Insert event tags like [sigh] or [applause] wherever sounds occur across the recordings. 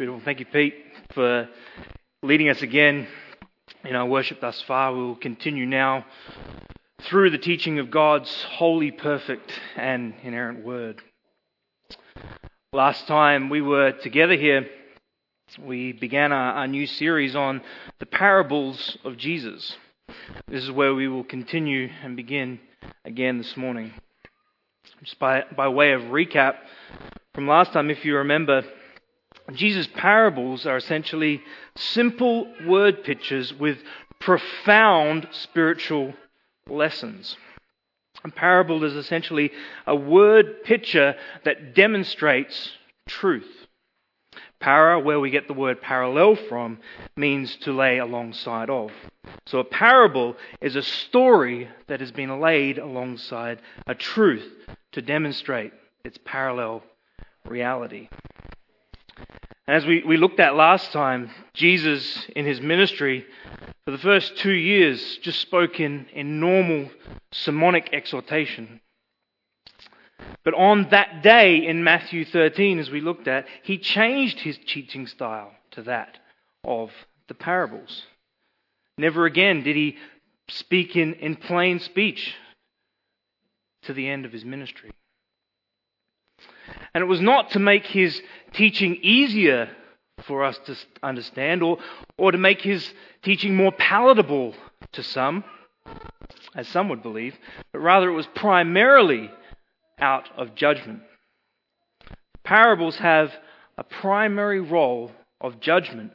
Beautiful. Thank you, Pete, for leading us again in our worship thus far. We will continue now through the teaching of God's holy, perfect, and inerrant word. Last time we were together here, we began our, our new series on the parables of Jesus. This is where we will continue and begin again this morning. Just by, by way of recap from last time, if you remember, Jesus' parables are essentially simple word pictures with profound spiritual lessons. A parable is essentially a word picture that demonstrates truth. Para, where we get the word parallel from, means to lay alongside of. So a parable is a story that has been laid alongside a truth to demonstrate its parallel reality. And as we, we looked at last time, Jesus in his ministry for the first two years just spoke in, in normal sermonic exhortation. But on that day in Matthew 13, as we looked at, he changed his teaching style to that of the parables. Never again did he speak in, in plain speech to the end of his ministry. And it was not to make his teaching easier for us to understand or, or to make his teaching more palatable to some, as some would believe, but rather it was primarily out of judgment. Parables have a primary role of judgment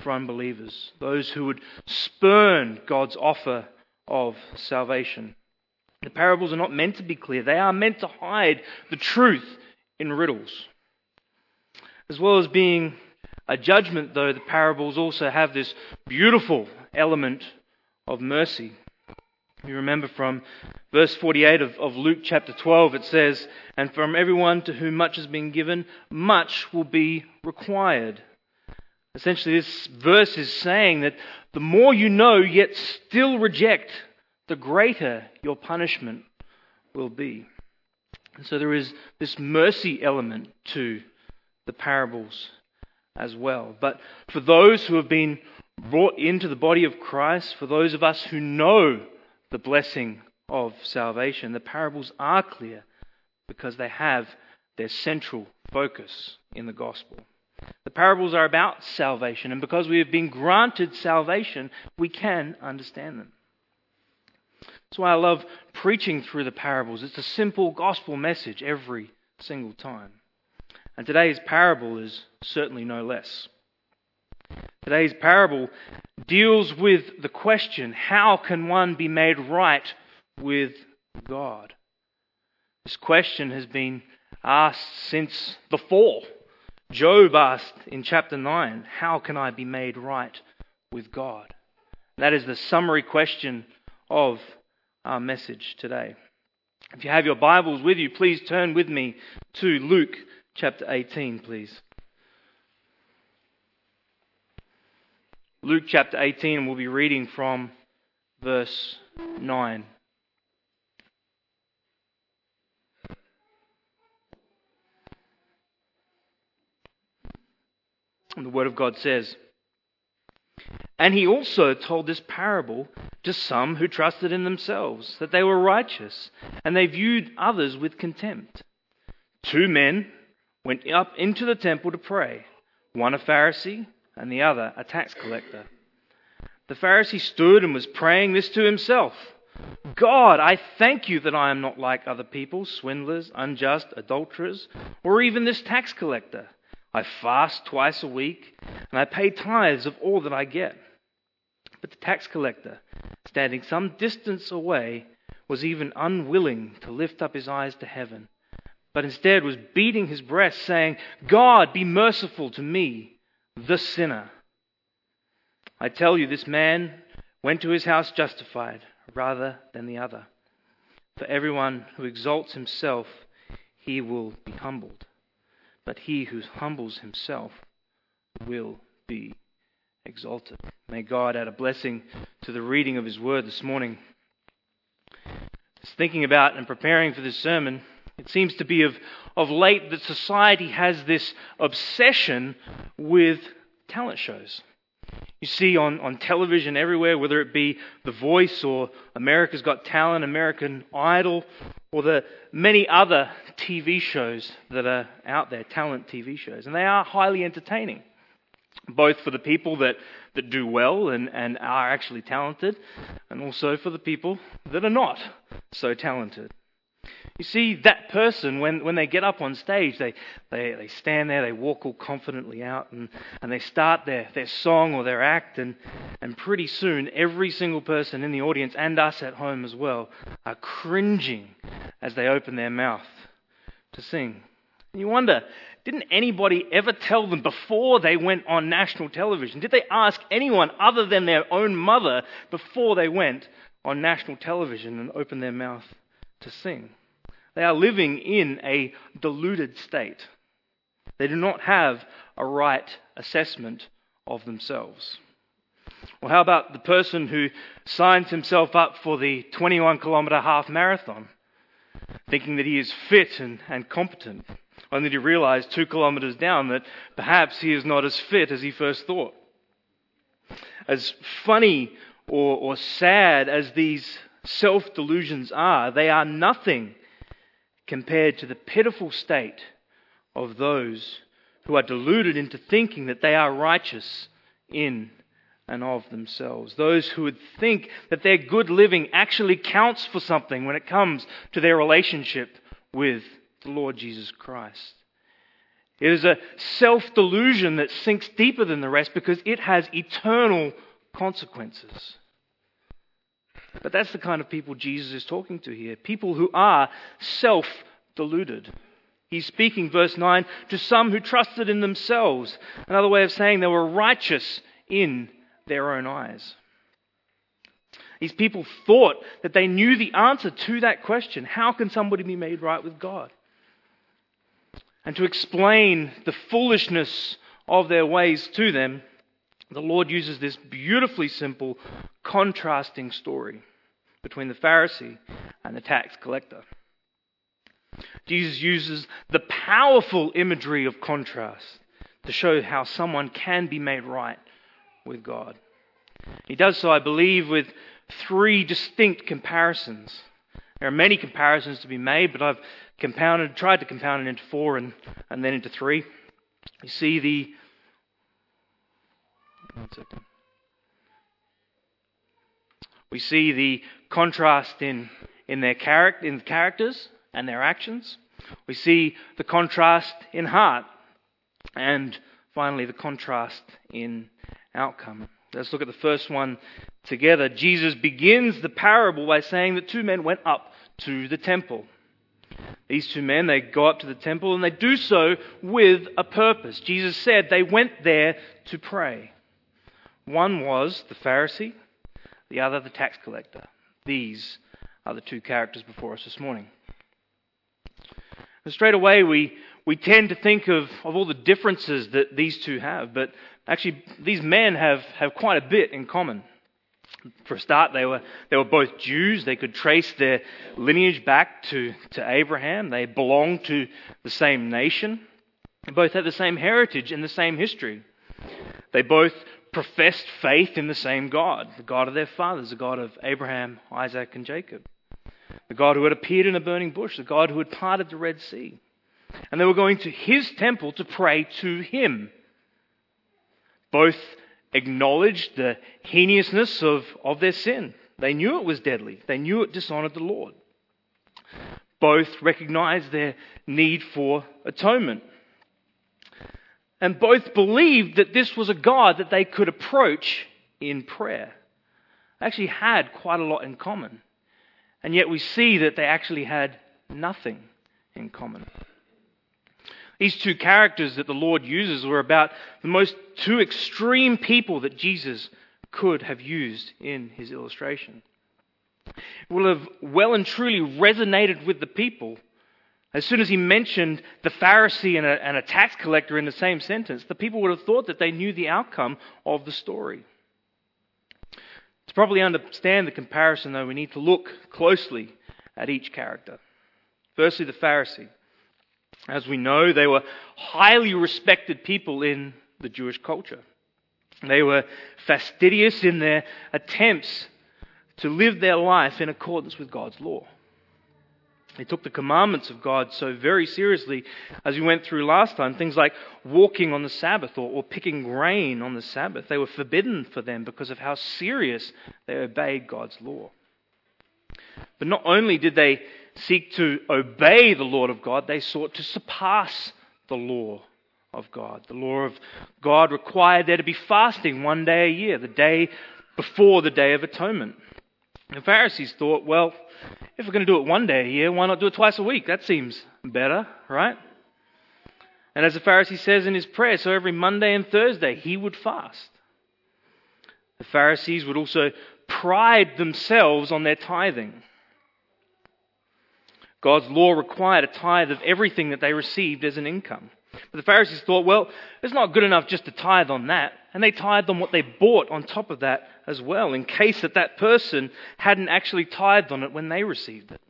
for unbelievers, those who would spurn God's offer of salvation. The parables are not meant to be clear, they are meant to hide the truth in riddles. As well as being a judgment, though, the parables also have this beautiful element of mercy. You remember from verse 48 of, of, Luke chapter 12, it says, And from everyone to whom much has been given, much will be required. Essentially, this verse is saying that the more you know, yet still reject, the greater your punishment will be. And so there is this mercy element to the parables as well. But for those who have been brought into the body of Christ, for those of us who know the blessing of salvation, the parables are clear because they have their central focus in the gospel. The parables are about salvation, and because we have been granted salvation, we can understand them. That's why I love preaching through the parables. It's a simple gospel message every single time. And today's parable is certainly no less. Today's parable deals with the question how can one be made right with God? This question has been asked since the fall. Job asked in chapter 9, How can I be made right with God? That is the summary question of our message today. If you have your Bibles with you, please turn with me to Luke chapter 18, please. Luke chapter 18, and we'll be reading from verse 9. And the Word of God says, And he also told this parable to some who trusted in themselves, that they were righteous, and they viewed others with contempt. Two men went up into the temple to pray, one a Pharisee and the other a tax collector. The Pharisee stood and was praying this to himself God, I thank you that I am not like other people, swindlers, unjust, adulterers, or even this tax collector. I fast twice a week, and I pay tithes of all that I get. But the tax collector, standing some distance away, was even unwilling to lift up his eyes to heaven, but instead was beating his breast, saying, God, be merciful to me, the sinner. I tell you, this man went to his house justified rather than the other. For everyone who exalts himself, he will be humbled. But he who humbles himself will be exalted. May God add a blessing to the reading of His Word this morning. Just thinking about and preparing for this sermon, It seems to be of, of late that society has this obsession with talent shows. You see on, on television everywhere, whether it be The Voice or America's Got Talent, American Idol, or the many other TV shows that are out there, talent TV shows. And they are highly entertaining, both for the people that, that do well and, and are actually talented, and also for the people that are not so talented. You see, that person, when, when they get up on stage, they, they, they stand there, they walk all confidently out, and, and they start their, their song or their act, and, and pretty soon, every single person in the audience, and us at home as well, are cringing as they open their mouth to sing. And you wonder, didn't anybody ever tell them before they went on national television? Did they ask anyone other than their own mother before they went on national television and opened their mouth to sing? They are living in a deluded state. They do not have a right assessment of themselves. Well, how about the person who signs himself up for the 21 kilometre half marathon, thinking that he is fit and, and competent, only to realize two kilometres down that perhaps he is not as fit as he first thought? As funny or, or sad as these self delusions are, they are nothing compared to the pitiful state of those who are deluded into thinking that they are righteous in and of themselves. Those who would think that their good living actually counts for something when it comes to their relationship with the Lord Jesus Christ. It is a self delusion that sinks deeper than the rest because it has eternal consequences. But that's the kind of people Jesus is talking to here. People who are self deluded. He's speaking, verse 9, to some who trusted in themselves. Another way of saying they were righteous in their own eyes. These people thought that they knew the answer to that question how can somebody be made right with God? And to explain the foolishness of their ways to them, the Lord uses this beautifully simple, contrasting story between the Pharisee and the tax collector. Jesus uses the powerful imagery of contrast to show how someone can be made right with God. He does so, I believe, with three distinct comparisons. There are many comparisons to be made, but I've compounded, tried to compound it into four and, and then into three. You see the. We see the contrast in, in their character, in characters and their actions. We see the contrast in heart. And finally, the contrast in outcome. Let's look at the first one together. Jesus begins the parable by saying that two men went up to the temple. These two men, they go up to the temple and they do so with a purpose. Jesus said they went there to pray. One was the Pharisee, the other the tax collector. These are the two characters before us this morning. And straight away, we, we tend to think of, of all the differences that these two have, but actually, these men have, have quite a bit in common. For a start, they were, they were both Jews. They could trace their lineage back to, to Abraham. They belonged to the same nation. They both had the same heritage and the same history. They both professed faith in the same God, the God of their fathers, the God of Abraham, Isaac, and Jacob. The God who had appeared in a burning bush, the God who had parted the Red Sea. And they were going to his temple to pray to him. Both acknowledged the heinousness of, of their sin. They knew it was deadly. They knew it dishonored the Lord. Both recognized their need for atonement. And both believed that this was a God that they could approach in prayer. They actually had quite a lot in common. And yet we see that they actually had nothing in common. These two characters that the Lord uses were about the most two extreme people that Jesus could have used in his illustration. It will have well and truly resonated with the people as soon as he mentioned the Pharisee and a, and a, tax collector in the same sentence, the people would have thought that they knew the outcome of the story. To properly understand the comparison, though, we need to look closely at each character. Firstly, the Pharisee. As we know, they were highly respected people in the Jewish culture. They were fastidious in their attempts to live their life in accordance with God's law. They took the commandments of God so very seriously, as we went through last time. Things like walking on the Sabbath or, or, picking grain on the Sabbath. They were forbidden for them because of how serious they obeyed God's law. But not only did they seek to obey the law of God, they sought to surpass the law of God. The law of God required there to be fasting one day a year, the day before the Day of Atonement. The Pharisees thought, well, if we're going to do it one day a year, why not do it twice a week? That seems better, right? And as the Pharisee says in his prayer, so every Monday and Thursday he would fast. The Pharisees would also pride themselves on their tithing. God's law required a tithe of everything that they received as an income. But the Pharisees thought, well, it's not good enough just to tithe on that. And they tithed on what they bought on top of that as well, in case that that person hadn't actually tithed on it when they received it.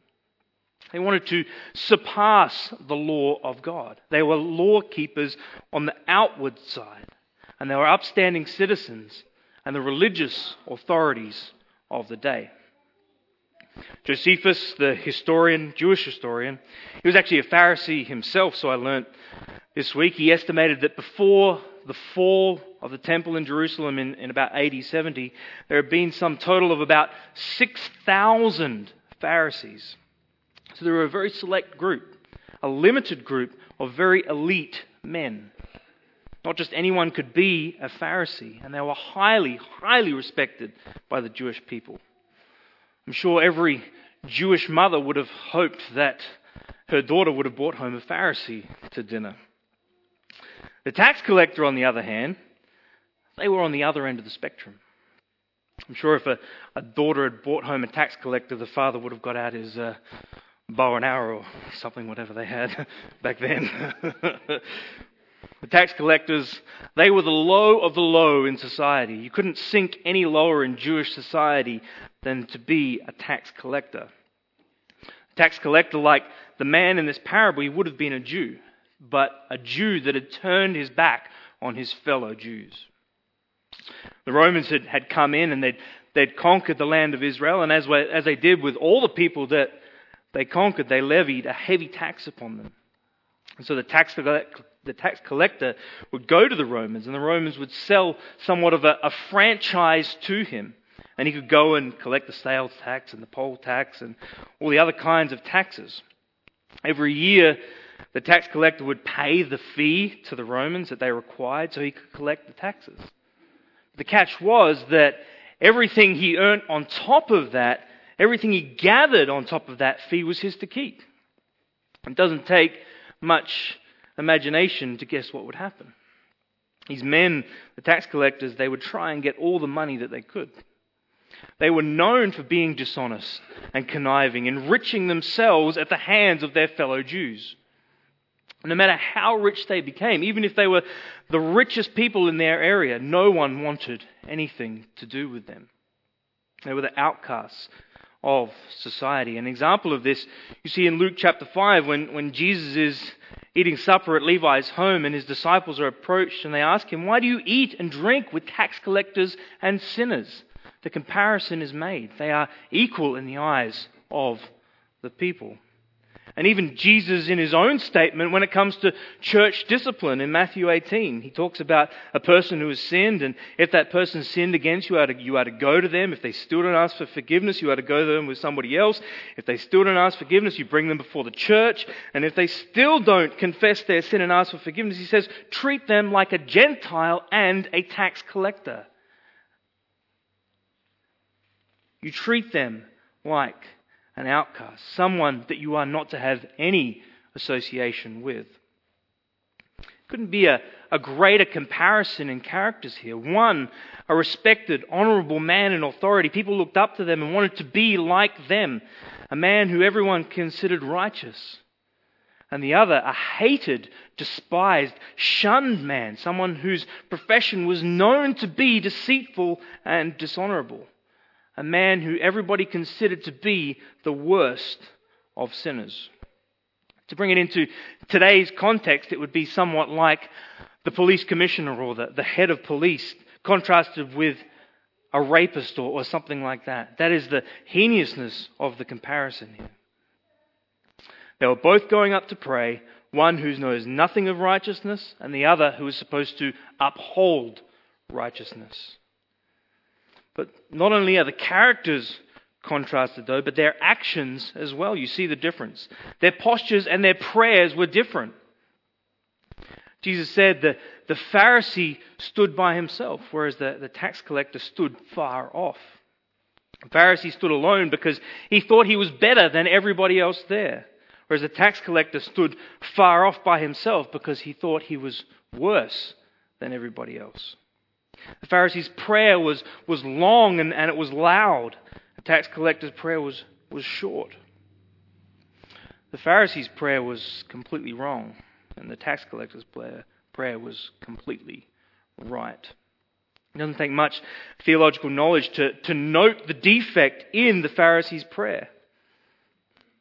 They wanted to surpass the law of God. They were law keepers on the outward side, and they were upstanding citizens and the religious authorities of the day. Josephus, the historian, Jewish historian, he was actually a Pharisee himself, so I learnt this week. He estimated that before the fall of the temple in Jerusalem in, in about AD 70, there had been sum total of about 6,000 Pharisees. So they were a very select group, a limited group of very elite men. Not just anyone could be a Pharisee, and they were highly, highly respected by the Jewish people. I'm sure every Jewish mother would have hoped that her daughter would have brought home a Pharisee to dinner. The tax collector, on the other hand, they were on the other end of the spectrum. I'm sure if a, a daughter had brought home a tax collector, the father would have got out his uh, bow and arrow or something, whatever they had [laughs] back then. [laughs] the tax collectors, they were the low of the low in society. You couldn't sink any lower in Jewish society than to be a tax collector. A tax collector, like the man in this parable, he would have been a Jew but a Jew that had turned his back on his fellow Jews. The Romans had, had come in and they'd, they'd conquered the land of Israel, and as, as they did with all the people that they conquered, they levied a heavy tax upon them. And so the tax, the tax collector would go to the Romans, and the Romans would sell somewhat of a, a franchise to him. And he could go and collect the sales tax and the poll tax and all the other kinds of taxes. Every year, the tax collector would pay the fee to the Romans that they required so he could collect the taxes. The catch was that everything he earned on top of that, everything he gathered on top of that fee was his to keep. It doesn't take much imagination to guess what would happen. These men, the tax collectors, they would try and get all the money that they could. They were known for being dishonest and conniving, enriching themselves at the hands of their fellow Jews. No matter how rich they became, even if they were the richest people in their area, no one wanted anything to do with them. They were the outcasts of society. An example of this you see in Luke chapter 5 when, when Jesus is eating supper at Levi's home and his disciples are approached and they ask him, Why do you eat and drink with tax collectors and sinners? The comparison is made. They are equal in the eyes of the people. And even Jesus, in his own statement, when it comes to church discipline in Matthew 18, he talks about a person who has sinned, and if that person sinned against you, you are to go to them. If they still don't ask for forgiveness, you are to go to them with somebody else. If they still don't ask forgiveness, you bring them before the church. And if they still don't confess their sin and ask for forgiveness, he says, treat them like a Gentile and a tax collector. You treat them like an outcast, someone that you are not to have any association with. Couldn't be a, a greater comparison in characters here. One, a respected, honorable man in authority. People looked up to them and wanted to be like them. A man who everyone considered righteous. And the other, a hated, despised, shunned man. Someone whose profession was known to be deceitful and dishonorable a man who everybody considered to be the worst of sinners. To bring it into today's context, it would be somewhat like the police commissioner or the, the head of police, contrasted with a rapist or, or something like that. That is the heinousness of the comparison here. They were both going up to pray, one who knows nothing of righteousness, and the other who is supposed to uphold righteousness. But not only are the characters contrasted, though, but their actions as well. You see the difference. Their postures and their prayers were different. Jesus said that the Pharisee stood by himself, whereas the, the tax collector stood far off. The Pharisee stood alone because he thought he was better than everybody else there, whereas the tax collector stood far off by himself because he thought he was worse than everybody else. The Pharisee's prayer was, was long and, and it was loud. The tax collector's prayer was, was short. The Pharisee's prayer was completely wrong and the tax collector's prayer prayer was completely right. It doesn't take much theological knowledge to, to note the defect in the Pharisee's prayer.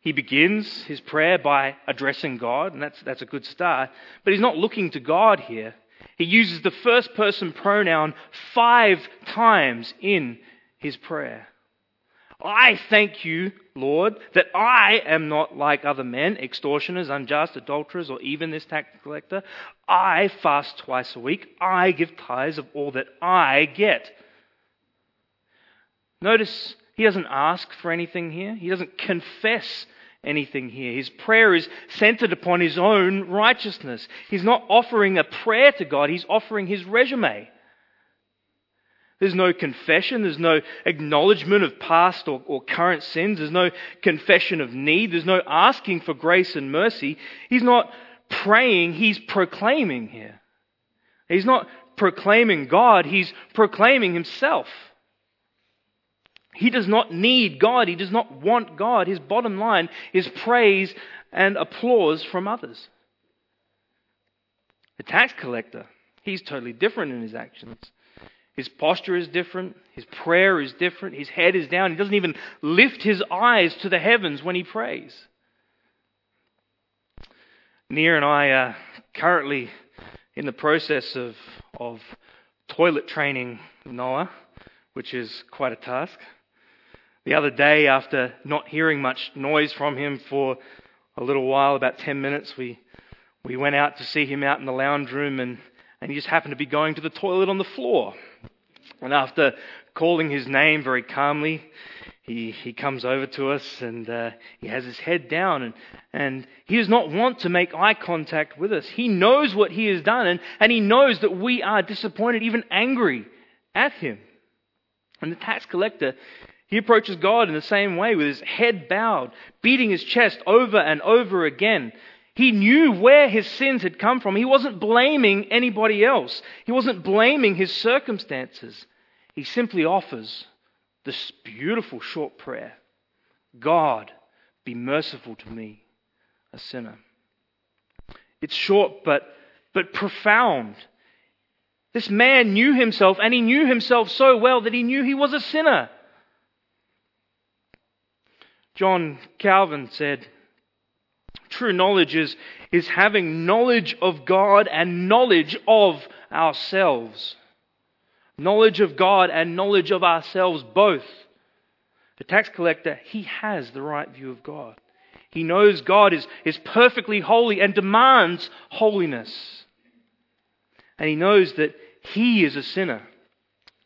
He begins his prayer by addressing God, and that's, that's a good start, but he's not looking to God here. He uses the first person pronoun five times in his prayer. I thank you, Lord, that I am not like other men, extortioners, unjust, adulterers, or even this tax collector. I fast twice a week. I give tithes of all that I get. Notice he doesn't ask for anything here. He doesn't confess anything here. His prayer is centered upon his own righteousness. He's not offering a prayer to God, he's offering his resume. There's no confession. There's no acknowledgement of past or, or, current sins. There's no confession of need. There's no asking for grace and mercy. He's not praying, he's proclaiming here. He's not proclaiming God, he's proclaiming himself. He does not need God. He does not want God. His bottom line is praise and applause from others. The tax collector, he's totally different in his actions. His posture is different. His prayer is different. His head is down. He doesn't even lift his eyes to the heavens when he prays. Nia and I are currently in the process of, of toilet training Noah, which is quite a task. The other day, after not hearing much noise from him for a little while, about 10 minutes, we, we went out to see him out in the lounge room and, and he just happened to be going to the toilet on the floor. And after calling his name very calmly, he, he comes over to us and uh, he has his head down and, and he does not want to make eye contact with us. He knows what he has done and, and he knows that we are disappointed, even angry at him. And the tax collector, he approaches God in the same way with his head bowed, beating his chest over and over again. He knew where his sins had come from. He wasn't blaming anybody else. He wasn't blaming his circumstances. He simply offers this beautiful short prayer God, be merciful to me, a sinner. It's short but, but profound. This man knew himself, and he knew himself so well that he knew he was a sinner. John Calvin said, True knowledge is, is having knowledge of God and knowledge of ourselves knowledge of God and knowledge of ourselves both. The tax collector, he has the right view of God. He knows God is, is perfectly holy and demands holiness. And he knows that he is a sinner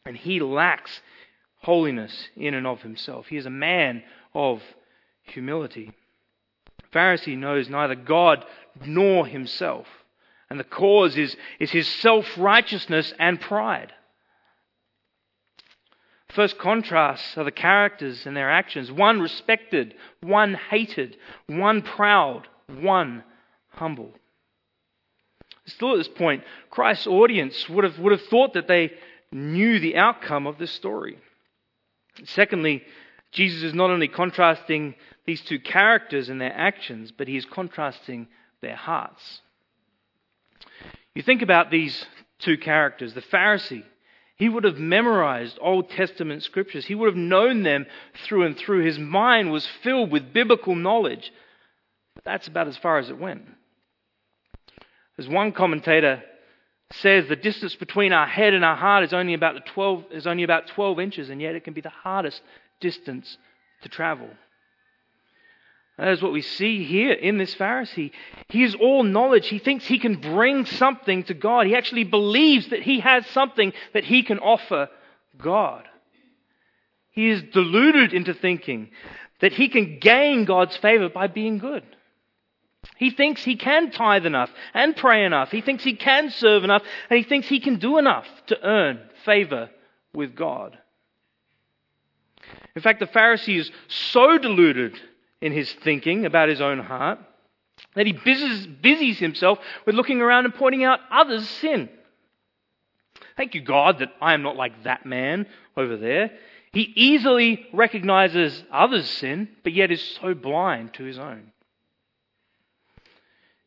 and he lacks holiness in and of himself. He is a man of humility. The Pharisee knows neither God nor himself. And the cause is, is his self righteousness and pride. First contrasts are the characters and their actions. One respected, one hated, one proud, one humble. Still at this point, Christ's audience would have, would have thought that they knew the outcome of this story. Secondly, Jesus is not only contrasting these two characters and their actions, but he is contrasting their hearts. You think about these two characters the Pharisee he would have memorized Old Testament scriptures. He would have known them through and through. His mind was filled with biblical knowledge. But that's about as far as it went. As one commentator says, the distance between our head and our heart is only about, 12, is only about 12 inches, and yet it can be the hardest distance to travel. That is what we see here in this Pharisee. He is all knowledge. He thinks he can bring something to God. He actually believes that he has something that he can offer God. He is deluded into thinking that he can gain God's favor by being good. He thinks he can tithe enough and pray enough. He thinks he can serve enough, and he thinks he can do enough to earn favor with God. In fact, the Pharisee is so deluded in his thinking about his own heart that he busies, busies himself with looking around and pointing out others' sin. Thank you, God, that I am not like that man over there. He easily recognizes others' sin, but yet is so blind to his own.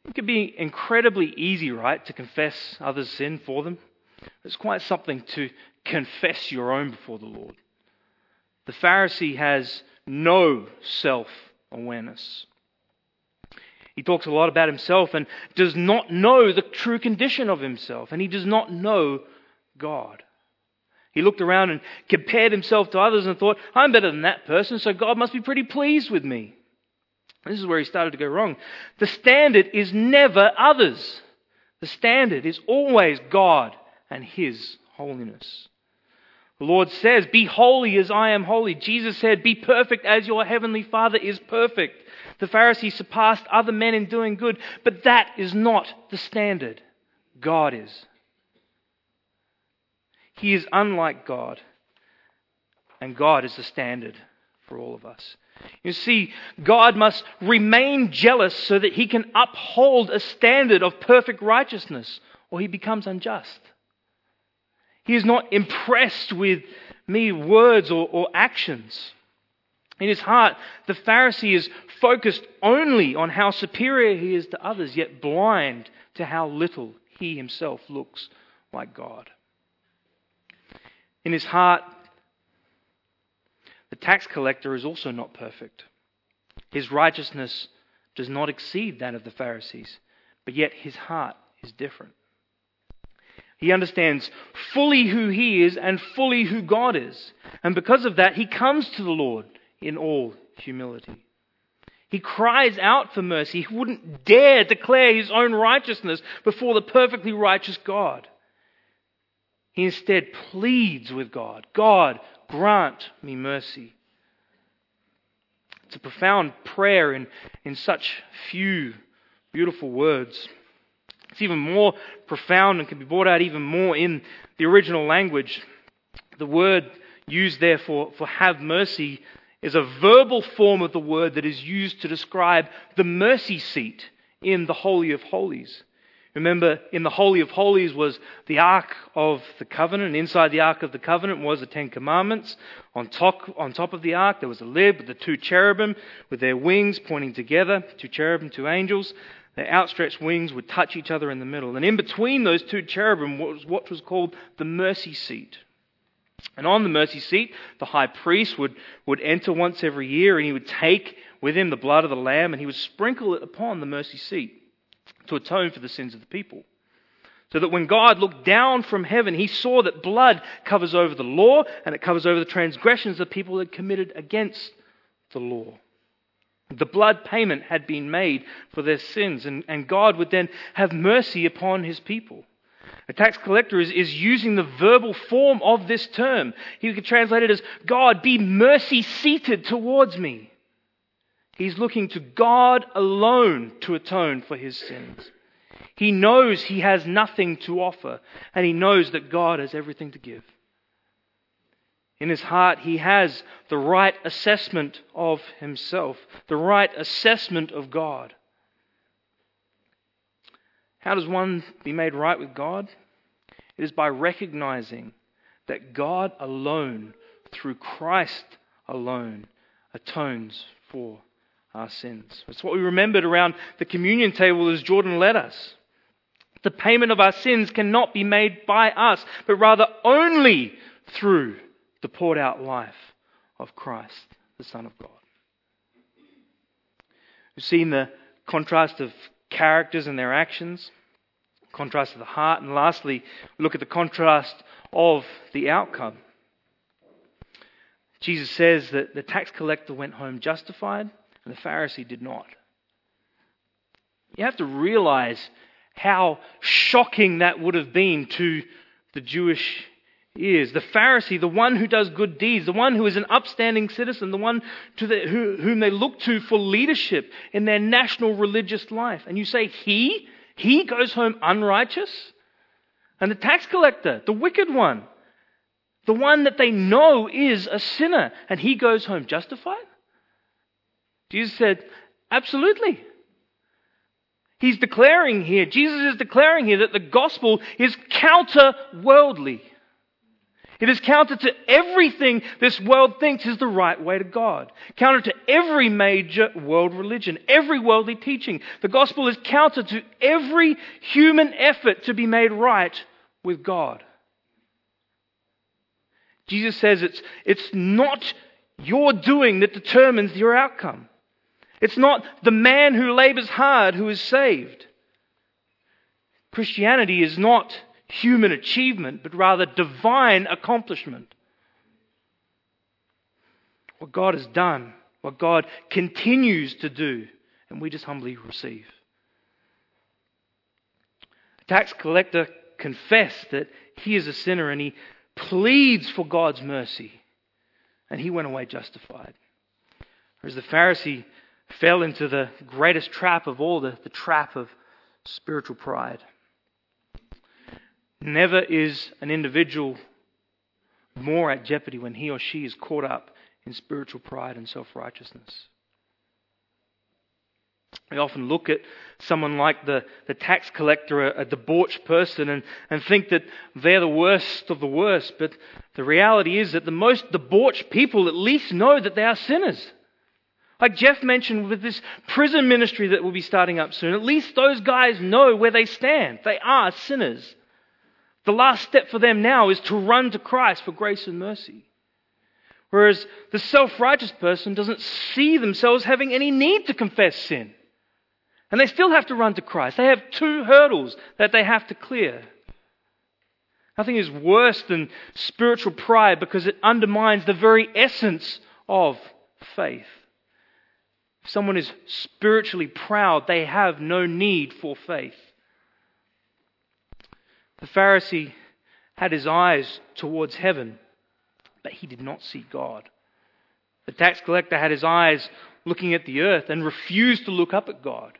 It can be incredibly easy, right, to confess others' sin for them. It's quite something to confess your own before the Lord. The Pharisee has no self awareness. He talks a lot about himself and does not know the true condition of himself, and he does not know God. He looked around and compared himself to others and thought, I'm better than that person, so God must be pretty pleased with me. This is where he started to go wrong. The standard is never others. The standard is always God and His holiness. The Lord says, Be holy as I am holy. Jesus said, Be perfect as your heavenly Father is perfect. The Pharisees surpassed other men in doing good, but that is not the standard. God is. He is unlike God, and God is the standard for all of us. You see, God must remain jealous so that he can uphold a standard of perfect righteousness, or he becomes unjust. He is not impressed with mere words or, or actions. In his heart, the Pharisee is focused only on how superior he is to others, yet blind to how little he himself looks like God. In his heart, the tax collector is also not perfect. His righteousness does not exceed that of the Pharisees, but yet his heart is different. He understands fully who he is and fully who God is. And because of that, he comes to the Lord in all humility. He cries out for mercy. He wouldn't dare declare his own righteousness before the perfectly righteous God. He instead pleads with God God, grant me mercy. It's a profound prayer in, in such few beautiful words. It's even more profound and can be brought out even more in the original language. The word used there for, for have mercy is a verbal form of the word that is used to describe the mercy seat in the Holy of Holies. Remember, in the Holy of Holies was the Ark of the Covenant, inside the Ark of the Covenant was the Ten Commandments. On top, on top of the Ark, there was a lid with the two cherubim with their wings pointing together, two cherubim, two angels. Their outstretched wings would touch each other in the middle. And in between those two cherubim was what was called the mercy seat. And on the mercy seat, the high priest would, would enter once every year and he would take with him the blood of the lamb and he would sprinkle it upon the mercy seat to atone for the sins of the people. So that when God looked down from heaven, he saw that blood covers over the law and it covers over the transgressions that people had committed against the law. The blood payment had been made for their sins, and, and God would then have mercy upon his people. A tax collector is, is using the verbal form of this term. He could translate it as God, be mercy seated towards me. He's looking to God alone to atone for his sins. He knows he has nothing to offer, and he knows that God has everything to give. In his heart, he has the right assessment of himself, the right assessment of God. How does one be made right with God? It is by recognizing that God alone, through Christ alone, atones for our sins. It's what we remembered around the communion table as Jordan led us. The payment of our sins cannot be made by us, but rather only through the poured out life of Christ, the Son of God. We've seen the contrast of characters and their actions, contrast of the heart, and lastly, we look at the contrast of the outcome. Jesus says that the tax collector went home justified and the Pharisee did not. You have to realize how shocking that would have been to the Jewish ears. The Pharisee, the one who does good deeds, the one who is an upstanding citizen, the one to the, who, whom they look to for leadership in their national religious life. And you say, He? He goes home unrighteous? And the tax collector, the wicked one, the one that they know is a sinner, and he goes home justified? Jesus said, Absolutely. He's declaring here, Jesus is declaring here that the gospel is counter worldly. It is counter to everything this world thinks is the right way to God. Counter to every major world religion, every worldly teaching. The gospel is counter to every human effort to be made right with God. Jesus says it's, it's not your doing that determines your outcome. It's not the man who labors hard who is saved. Christianity is not human achievement, but rather divine accomplishment. What God has done, what God continues to do, and we just humbly receive. The tax collector confessed that he is a sinner and he pleads for God's mercy, and he went away justified. Whereas the Pharisee fell into the greatest trap of all, the, the trap of spiritual pride. Never is an individual more at jeopardy when he or she is caught up in spiritual pride and self righteousness. We often look at someone like the, the tax collector, a, a debauched person, and, and think that they're the worst of the worst. But the reality is that the most debauched people at least know that they are sinners. Like Jeff mentioned with this prison ministry that will be starting up soon, at least those guys know where they stand. They are sinners. The last step for them now is to run to Christ for grace and mercy. Whereas the self righteous person doesn't see themselves having any need to confess sin. And they still have to run to Christ. They have two hurdles that they have to clear. Nothing is worse than spiritual pride because it undermines the very essence of faith. If someone is spiritually proud, they have no need for faith. The Pharisee had his eyes towards heaven, but he did not see God. The tax collector had his eyes looking at the earth and refused to look up at God.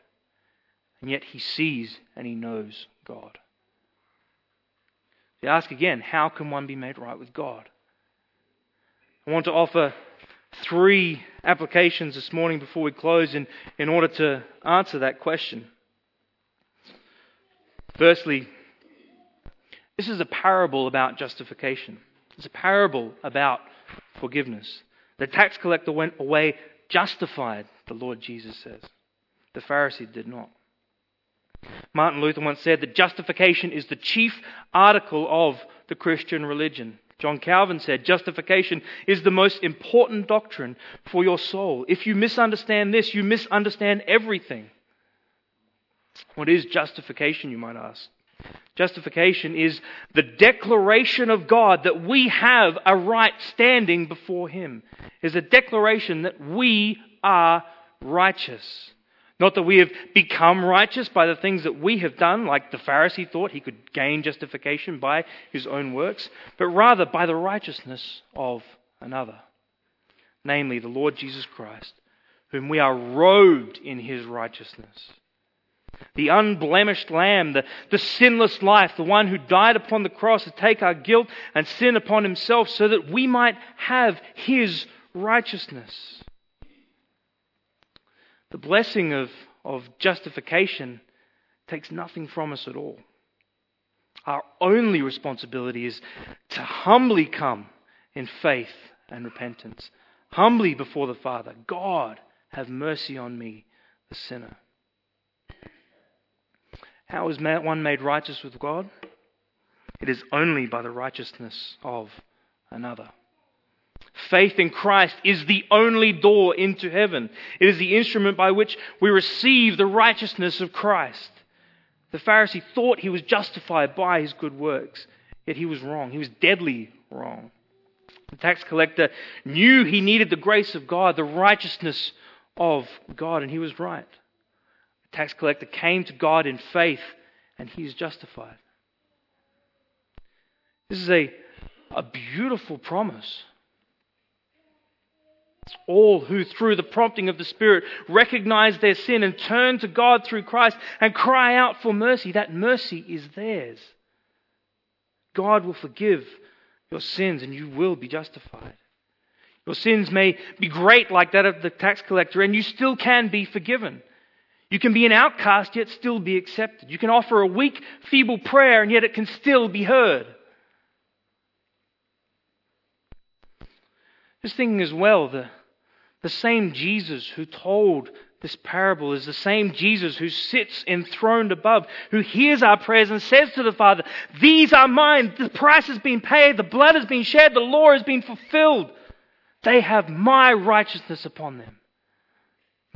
And yet he sees and he knows God. You ask again, how can one be made right with God? I want to offer three applications this morning before we close in, in order to answer that question. Firstly, this is a parable about justification. It's a parable about forgiveness. The tax collector went away justified, the Lord Jesus says. The Pharisee did not. Martin Luther once said that justification is the chief article of the Christian religion. John Calvin said, Justification is the most important doctrine for your soul. If you misunderstand this, you misunderstand everything. What is justification, you might ask? Justification is the declaration of God that we have a right standing before Him. Is a declaration that we are righteous. Not that we have become righteous by the things that we have done, like the Pharisee thought he could gain justification by his own works, but rather by the righteousness of another, namely the Lord Jesus Christ, whom we are robed in his righteousness. The unblemished Lamb, the, the sinless life, the one who died upon the cross to take our guilt and sin upon himself so that we might have his righteousness. The blessing of, of justification takes nothing from us at all. Our only responsibility is to humbly come in faith and repentance, humbly before the Father. God, have mercy on me, the sinner. How is one made righteous with God? It is only by the righteousness of another. Faith in Christ is the only door into heaven. It is the instrument by which we receive the righteousness of Christ. The Pharisee thought he was justified by his good works, yet he was wrong. He was deadly wrong. The tax collector knew he needed the grace of God, the righteousness of God, and he was right. Tax collector came to God in faith, and he is justified. This is a, a beautiful promise. All who, through the prompting of the Spirit, recognize their sin and turn to God through Christ and cry out for mercy, that mercy is theirs. God will forgive your sins and you will be justified. Your sins may be great, like that of the tax collector, and you still can be forgiven. You can be an outcast, yet still be accepted. You can offer a weak, feeble prayer, and yet it can still be heard. Just thinking as well, the, the same Jesus who told this parable is the same Jesus who sits enthroned above, who hears our prayers and says to the Father, These are mine. The price has been paid. The blood has been shed. The law has been fulfilled. They have my righteousness upon them.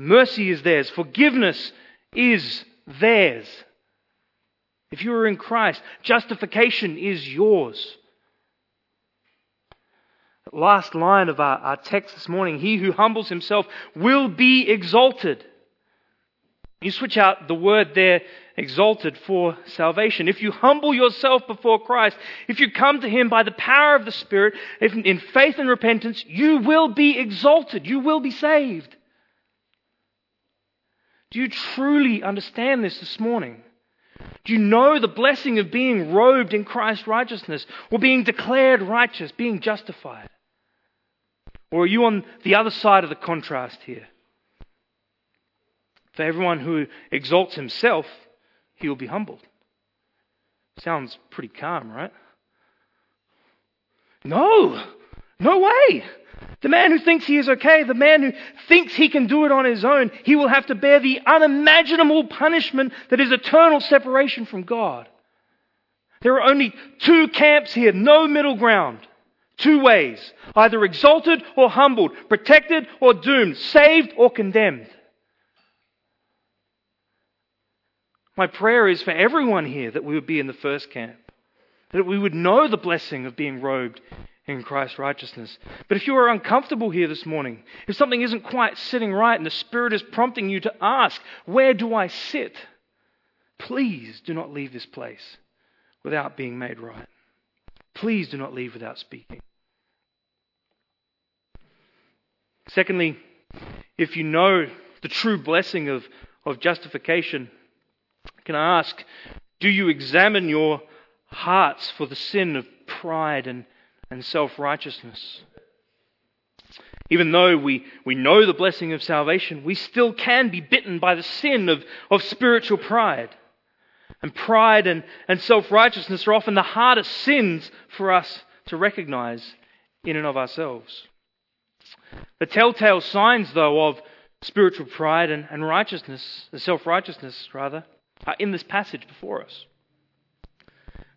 Mercy is theirs. Forgiveness is theirs. If you are in Christ, justification is yours. Last line of our, our text this morning He who humbles himself will be exalted. You switch out the word there, exalted, for salvation. If you humble yourself before Christ, if you come to Him by the power of the Spirit, if in faith and repentance, you will be exalted. You will be saved. Do you truly understand this this morning? Do you know the blessing of being robed in Christ's righteousness or being declared righteous, being justified? Or are you on the other side of the contrast here? For everyone who exalts himself, he will be humbled. Sounds pretty calm, right? No! No way! The man who thinks he is okay, the man who thinks he can do it on his own, he will have to bear the unimaginable punishment that is eternal separation from God. There are only two camps here, no middle ground. Two ways either exalted or humbled, protected or doomed, saved or condemned. My prayer is for everyone here that we would be in the first camp, that we would know the blessing of being robed in Christ's righteousness. But if you are uncomfortable here this morning, if something isn't quite sitting right and the Spirit is prompting you to ask, Where do I sit? Please do not leave this place without being made right. Please do not leave without speaking. Secondly, if you know the true blessing of, of justification, can I ask, do you examine your hearts for the sin of pride and, and self righteousness? Even though we, we know the blessing of salvation, we still can be bitten by the sin of, of spiritual pride. And pride and, and self righteousness are often the hardest sins for us to recognize in and of ourselves. The telltale signs, though, of spiritual pride and, and righteousness, self righteousness, rather, are in this passage before us.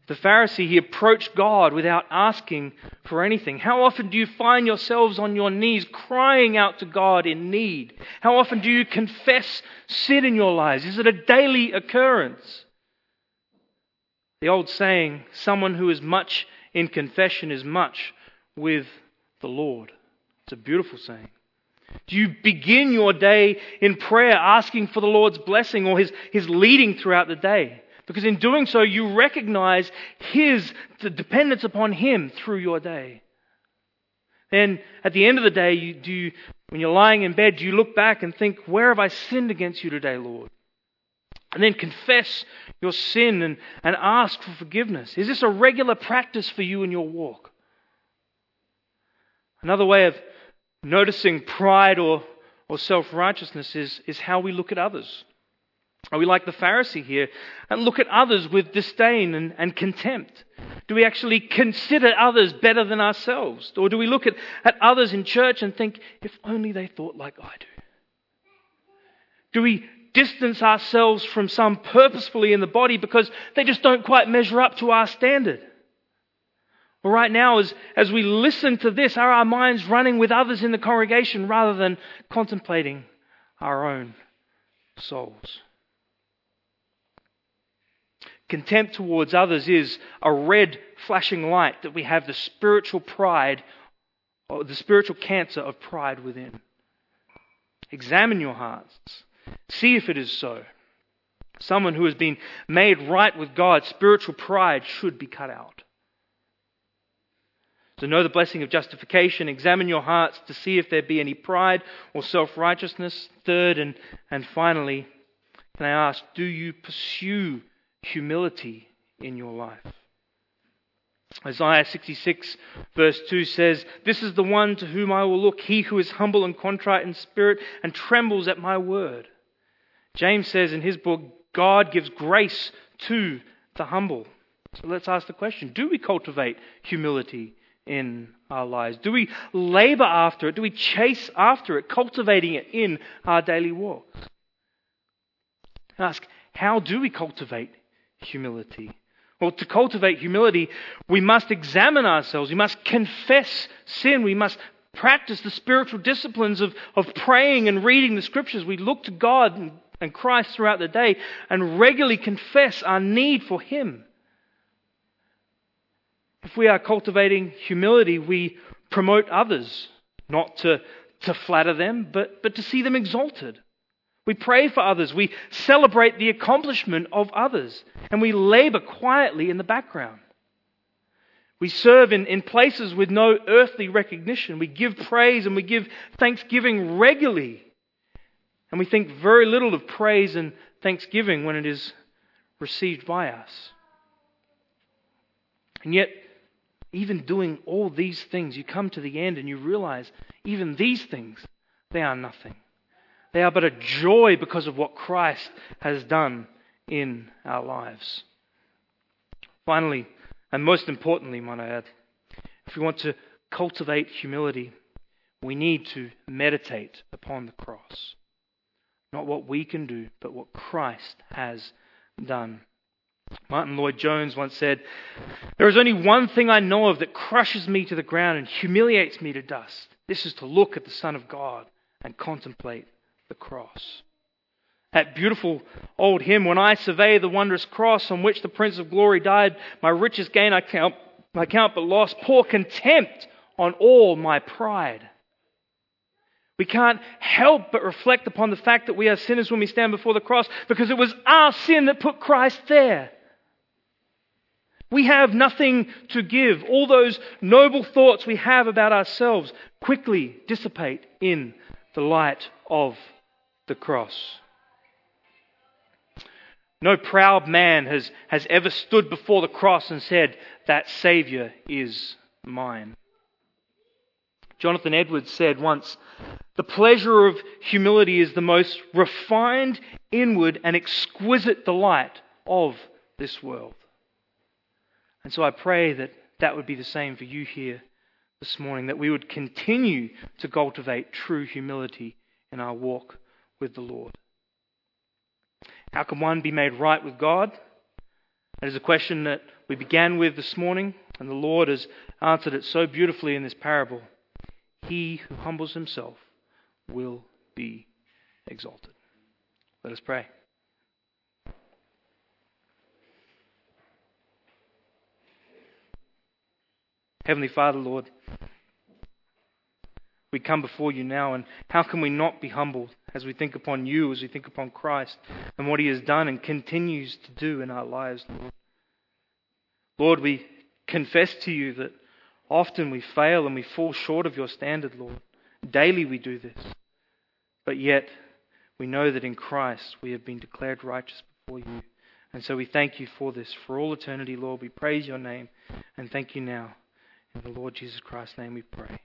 The Pharisee, he approached God without asking for anything. How often do you find yourselves on your knees crying out to God in need? How often do you confess sin in your lives? Is it a daily occurrence? The old saying, someone who is much in confession is much with the Lord. It's a beautiful saying. Do you begin your day in prayer asking for the Lord's blessing or his, his leading throughout the day? Because in doing so, you recognize His the dependence upon Him through your day. Then at the end of the day, you, do you, when you're lying in bed, do you look back and think, Where have I sinned against you today, Lord? And then confess your sin and, and ask for forgiveness. Is this a regular practice for you in your walk? Another way of noticing pride or, or self righteousness is, is how we look at others. Are we like the Pharisee here and look at others with disdain and, and contempt? Do we actually consider others better than ourselves? Or do we look at, at others in church and think, if only they thought like I do? Do we distance ourselves from some purposefully in the body because they just don't quite measure up to our standard? Or right now, as, as we listen to this, are our minds running with others in the congregation rather than contemplating our own souls? Contempt towards others is a red flashing light that we have the spiritual pride, or the spiritual cancer of pride within. Examine your hearts. See if it is so. Someone who has been made right with God, spiritual pride should be cut out. So know the blessing of justification. Examine your hearts to see if there be any pride or self righteousness. Third and, and finally, can I ask, do you pursue humility in your life? Isaiah 66, verse 2 says, This is the one to whom I will look, he who is humble and contrite in spirit and trembles at my word. James says in his book, God gives grace to the humble. So let's ask the question do we cultivate humility in our lives? Do we labor after it? Do we chase after it, cultivating it in our daily walk? Ask, how do we cultivate humility? Well, to cultivate humility, we must examine ourselves. We must confess sin. We must practice the spiritual disciplines of, of praying and reading the scriptures. We look to God and, and Christ throughout the day and regularly confess our need for Him. If we are cultivating humility, we promote others, not to, to flatter them, but, but to see them exalted. We pray for others. We celebrate the accomplishment of others. And we labor quietly in the background. We serve in, in places with no earthly recognition. We give praise and we give thanksgiving regularly. And we think very little of praise and thanksgiving when it is received by us. And yet, even doing all these things, you come to the end and you realize even these things, they are nothing. They are but a joy because of what Christ has done in our lives. Finally, and most importantly, might I add, if we want to cultivate humility, we need to meditate upon the cross. Not what we can do, but what Christ has done. Martyn Lloyd-Jones once said, There is only one thing I know of that crushes me to the ground and humiliates me to dust. This is to look at the Son of God and contemplate the cross. That beautiful old hymn, When I survey the wondrous cross on which the Prince of Glory died, my richest gain I count, I count but loss, pour contempt on all my pride. We can't help but reflect upon the fact that we are sinners when we stand before the cross because it was our sin that put Christ there. We have nothing to give. All those noble thoughts we have about ourselves quickly dissipate in the light of the cross. No proud man has, has ever stood before the cross and said, That Saviour is mine. Jonathan Edwards said once, The pleasure of humility is the most refined, inward, and exquisite delight of this world. And so I pray that that would be the same for you here this morning, that we would continue to cultivate true humility in our walk with the Lord. How can one be made right with God? That is a question that we began with this morning, and the Lord has answered it so beautifully in this parable. He who humbles himself will be exalted. Let us pray. Heavenly Father, Lord, we come before you now, and how can we not be humbled as we think upon you, as we think upon Christ, and what he has done and continues to do in our lives, Lord? Lord, we confess to you that often we fail and we fall short of your standard, Lord. Daily we do this. But yet, we know that in Christ we have been declared righteous before you. And so we thank you for this. For all eternity, Lord, we praise your name and thank you now. In the Lord Jesus Christ's name we pray.